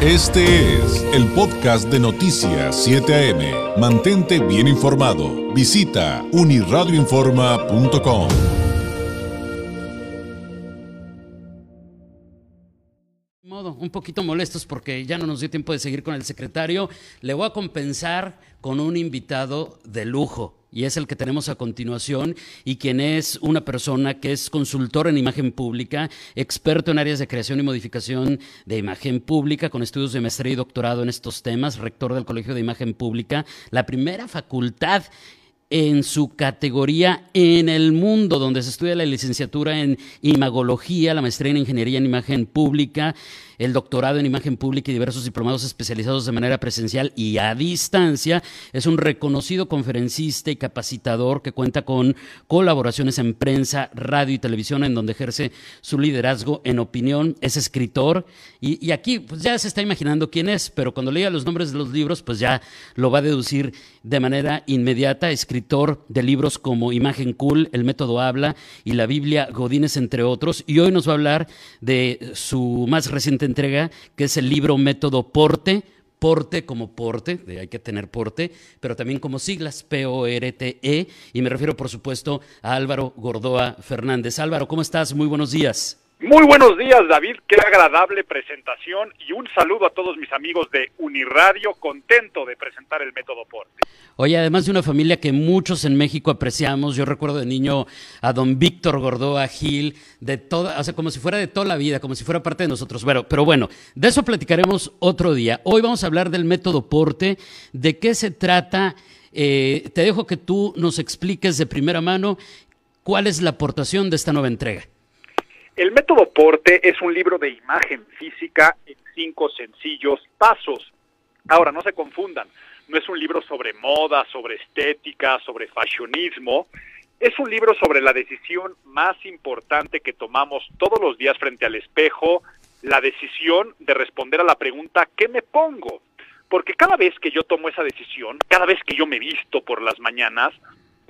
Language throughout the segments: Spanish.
Este es el podcast de Noticias 7 AM. Mantente bien informado. Visita uniradioinforma.com. un poquito molestos porque ya no nos dio tiempo de seguir con el secretario. Le voy a compensar con un invitado de lujo y es el que tenemos a continuación y quien es una persona que es consultor en imagen pública, experto en áreas de creación y modificación de imagen pública, con estudios de maestría y doctorado en estos temas, rector del Colegio de Imagen Pública, la primera facultad en su categoría en el mundo, donde se estudia la licenciatura en imagología, la maestría en ingeniería en imagen pública, el doctorado en imagen pública y diversos diplomados especializados de manera presencial y a distancia. Es un reconocido conferencista y capacitador que cuenta con colaboraciones en prensa, radio y televisión, en donde ejerce su liderazgo en opinión. Es escritor y, aquí pues ya se está imaginando quién es, pero cuando lea los nombres de los libros, pues ya lo va a deducir de manera inmediata. Escritor de libros como Imagen Cool, El Método Habla y la Biblia Godínez, entre otros. Y hoy nos va a hablar de su más reciente entrega, que es el libro Método Porte, porte como porte, de hay que tener porte, pero también como siglas, P-O-R-T-E, y me refiero por supuesto a Álvaro Gordoa Fernández. Álvaro, ¿cómo estás? Muy buenos días. Muy buenos días, David. Qué agradable presentación y un saludo a todos mis amigos de Uniradio. Contento de presentar el método Porte. Oye, además de una familia que muchos en México apreciamos, yo recuerdo de niño a don Víctor Gordoa Gil, de toda, o sea, como si fuera de toda la vida, como si fuera parte de nosotros. Pero, pero bueno, de eso platicaremos otro día. Hoy vamos a hablar del método Porte, de qué se trata. Eh, te dejo que tú nos expliques de primera mano cuál es la aportación de esta nueva entrega. El método Porte es un libro de imagen física en cinco sencillos pasos. Ahora, no se confundan, no es un libro sobre moda, sobre estética, sobre fashionismo. Es un libro sobre la decisión más importante que tomamos todos los días frente al espejo, la decisión de responder a la pregunta ¿qué me pongo? Porque cada vez que yo tomo esa decisión, cada vez que yo me visto por las mañanas,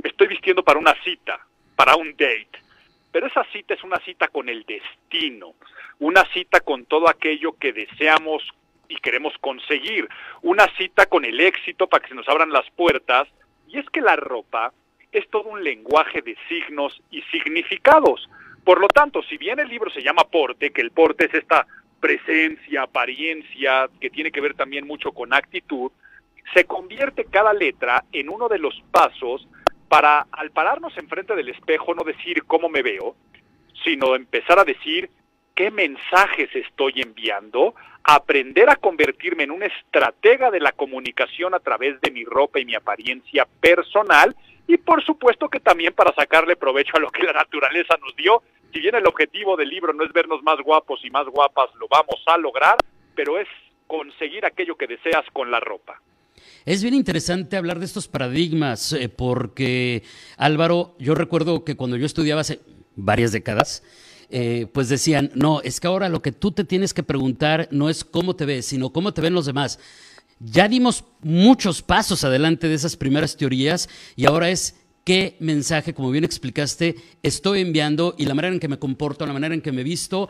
me estoy vistiendo para una cita, para un date pero esa cita es una cita con el destino, una cita con todo aquello que deseamos y queremos conseguir, una cita con el éxito para que se nos abran las puertas. Y es que la ropa es todo un lenguaje de signos y significados. Por lo tanto, si bien el libro se llama porte, que el porte es esta presencia, apariencia, que tiene que ver también mucho con actitud, se convierte cada letra en uno de los pasos para al pararnos enfrente del espejo no decir cómo me veo, sino empezar a decir qué mensajes estoy enviando, aprender a convertirme en un estratega de la comunicación a través de mi ropa y mi apariencia personal y por supuesto que también para sacarle provecho a lo que la naturaleza nos dio. Si bien el objetivo del libro no es vernos más guapos y más guapas, lo vamos a lograr, pero es conseguir aquello que deseas con la ropa. Es bien interesante hablar de estos paradigmas eh, porque, Álvaro, yo recuerdo que cuando yo estudiaba hace varias décadas, eh, pues decían, no, es que ahora lo que tú te tienes que preguntar no es cómo te ves, sino cómo te ven los demás. Ya dimos muchos pasos adelante de esas primeras teorías y ahora es qué mensaje, como bien explicaste, estoy enviando y la manera en que me comporto, la manera en que me visto,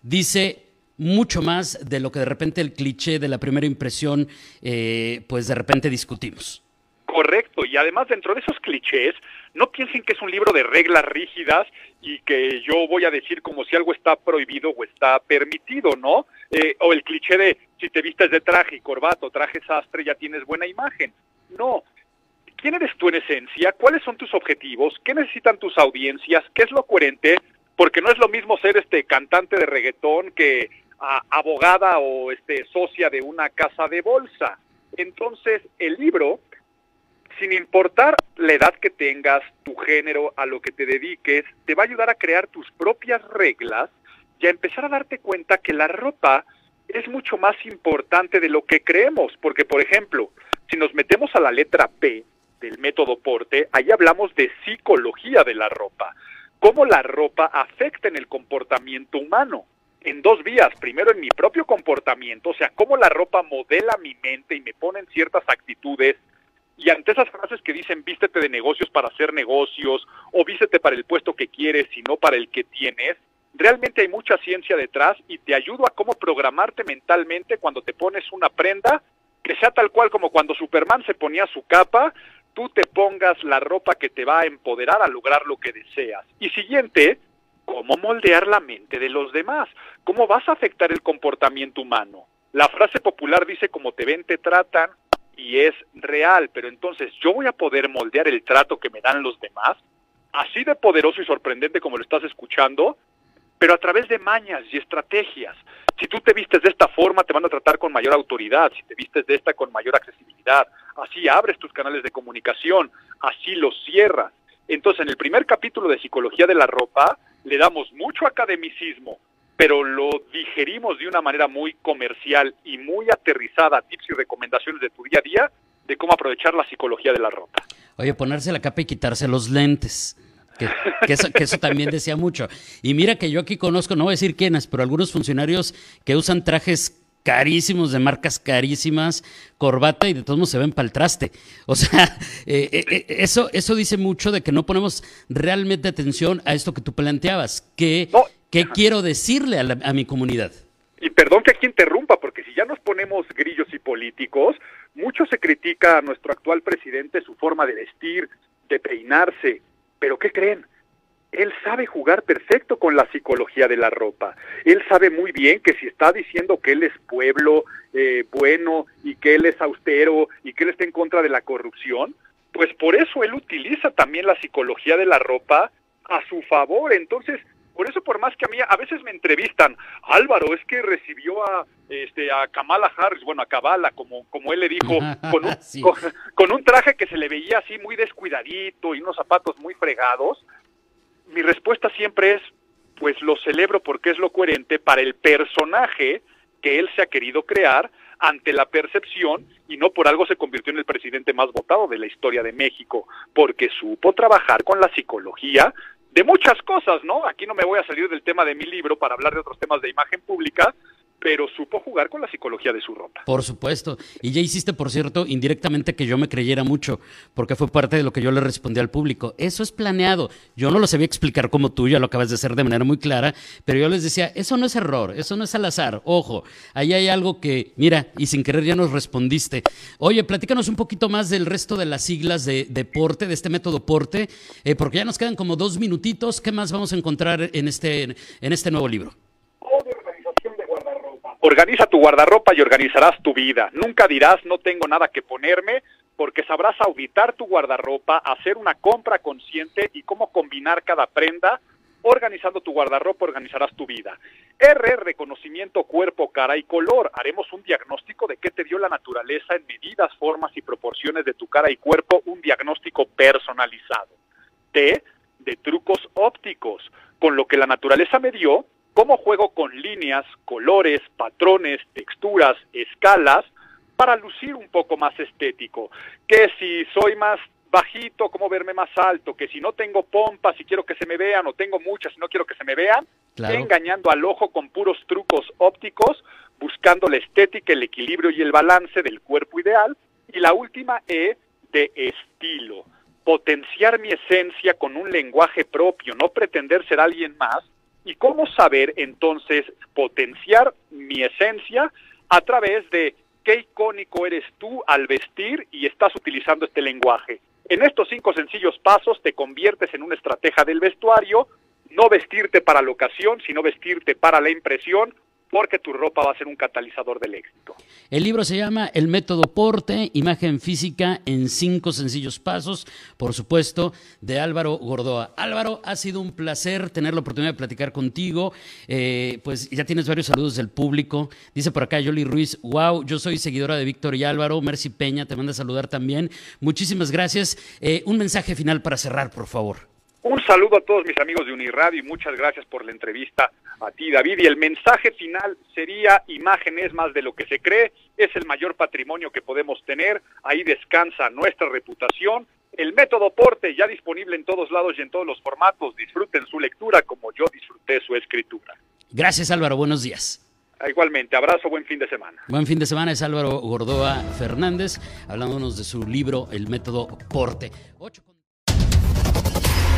dice mucho más de lo que de repente el cliché de la primera impresión, eh, pues de repente discutimos. Correcto, y además dentro de esos clichés, no piensen que es un libro de reglas rígidas y que yo voy a decir como si algo está prohibido o está permitido, ¿no? Eh, o el cliché de si te vistes de traje y corbato, traje sastre, ya tienes buena imagen. No. ¿Quién eres tú en esencia? ¿Cuáles son tus objetivos? ¿Qué necesitan tus audiencias? ¿Qué es lo coherente? Porque no es lo mismo ser este cantante de reggaetón que abogada o este, socia de una casa de bolsa. Entonces, el libro, sin importar la edad que tengas, tu género, a lo que te dediques, te va a ayudar a crear tus propias reglas y a empezar a darte cuenta que la ropa es mucho más importante de lo que creemos, porque por ejemplo, si nos metemos a la letra P del método Porte, ahí hablamos de psicología de la ropa, cómo la ropa afecta en el comportamiento humano en dos vías. Primero, en mi propio comportamiento, o sea, cómo la ropa modela mi mente y me pone en ciertas actitudes. Y ante esas frases que dicen vístete de negocios para hacer negocios o vístete para el puesto que quieres y no para el que tienes, realmente hay mucha ciencia detrás y te ayudo a cómo programarte mentalmente cuando te pones una prenda que sea tal cual como cuando Superman se ponía su capa, tú te pongas la ropa que te va a empoderar a lograr lo que deseas. Y siguiente, cómo moldear la mente de los demás, cómo vas a afectar el comportamiento humano. La frase popular dice como te ven, te tratan y es real, pero entonces yo voy a poder moldear el trato que me dan los demás, así de poderoso y sorprendente como lo estás escuchando, pero a través de mañas y estrategias. Si tú te vistes de esta forma, te van a tratar con mayor autoridad, si te vistes de esta con mayor accesibilidad, así abres tus canales de comunicación, así los cierras. Entonces, en el primer capítulo de Psicología de la Ropa, le damos mucho academicismo, pero lo digerimos de una manera muy comercial y muy aterrizada, tips y recomendaciones de tu día a día, de cómo aprovechar la psicología de la ropa. Oye, ponerse la capa y quitarse los lentes. Que, eso, también decía mucho. Y mira que yo aquí conozco, no voy a decir quiénes, pero algunos funcionarios que usan trajes carísimos, de marcas carísimas, corbata y de todos modos se ven para el traste. O sea, eh, eh, eh, eso, eso dice mucho de que no ponemos realmente atención a esto que tú planteabas. ¿Qué, ¿qué quiero decirle a, a mi comunidad? Y perdón que aquí interrumpa, porque si ya nos ponemos grillos y políticos, mucho se critica a nuestro actual presidente su forma de vestir, de peinarse, pero ¿qué creen? Él sabe jugar perfecto con la psicología de la ropa. Él sabe muy bien que si está diciendo que él es pueblo eh, bueno y que él es austero y que él está en contra de la corrupción, pues por eso él utiliza también la psicología de la ropa a su favor. Entonces, por eso, por más que a mí a veces me entrevistan, Álvaro, es que recibió a, este, a Kamala Harris, bueno, a Kamala, como, como él le dijo, con un, con, un traje que se le veía así muy descuidadito y unos zapatos muy fregados. Mi respuesta siempre es, pues lo celebro porque es lo coherente para el personaje que él se ha querido crear ante la percepción y no por algo se convirtió en el presidente más votado de la historia de México, porque supo trabajar con la psicología de muchas cosas, ¿no? Aquí no me voy a salir del tema de mi libro para hablar de otros temas de imagen pública, pero supo jugar con la psicología de su ropa. Por supuesto. Y ya hiciste, por cierto, indirectamente que yo me creyera mucho, porque fue parte de lo que yo le respondí al público. Eso es planeado. Yo no lo sabía explicar como tú, ya lo acabas de hacer de manera muy clara, pero yo les decía, eso no es error, eso no es al azar. Ojo, ahí hay algo que, mira, y sin querer ya nos respondiste. Oye, platícanos un poquito más del resto de las siglas de deporte, de este método porte, eh, porque ya nos quedan como dos minutitos. ¿Qué más vamos a encontrar en este, en este nuevo libro? Organiza tu guardarropa y organizarás tu vida. Nunca dirás no tengo nada que ponerme porque sabrás auditar tu guardarropa, hacer una compra consciente y cómo combinar cada prenda. Organizando tu guardarropa organizarás tu vida. R, reconocimiento cuerpo, cara y color. Haremos un diagnóstico de qué te dio la naturaleza en medidas, formas y proporciones de tu cara y cuerpo, un diagnóstico personalizado. T, de trucos ópticos. Con lo que la naturaleza me dio, cómo juego con líneas, colores, patrones, texturas, escalas, para lucir un poco más estético. Que si soy más bajito, cómo verme más alto, que si no tengo pompas y quiero que se me vean, o tengo muchas y no quiero que se me vean, engañando al ojo con puros trucos ópticos, buscando la estética, el equilibrio y el balance del cuerpo ideal. Y la última E de estilo, potenciar mi esencia con un lenguaje propio, no pretender ser alguien más, y cómo saber entonces potenciar mi esencia a través de qué icónico eres tú al vestir y estás utilizando este lenguaje. En estos cinco sencillos pasos te conviertes en una estratega del vestuario, no vestirte para la ocasión, sino vestirte para la impresión, porque tu ropa va a ser un catalizador del éxito. El libro se llama El método Porte, imagen física en cinco sencillos pasos, por supuesto, de Álvaro Gordoa. Álvaro, ha sido un placer tener la oportunidad de platicar contigo. Eh, pues ya tienes varios saludos del público. Dice por acá Yoli Ruiz, wow, yo soy seguidora de Víctor y Álvaro. Mercy Peña te manda a saludar también. Muchísimas gracias. Eh, un mensaje final para cerrar, por favor. Un saludo a todos mis amigos de Uniradio y muchas gracias por la entrevista a ti, David. Y el mensaje final sería, imagen es más de lo que se cree, es el mayor patrimonio que podemos tener, ahí descansa nuestra reputación. El método Porte ya disponible en todos lados y en todos los formatos. Disfruten su lectura como yo disfruté su escritura. Gracias Álvaro, buenos días. Igualmente, abrazo, buen fin de semana. Buen fin de semana es Álvaro Gordoa Fernández, hablándonos de su libro El método Porte.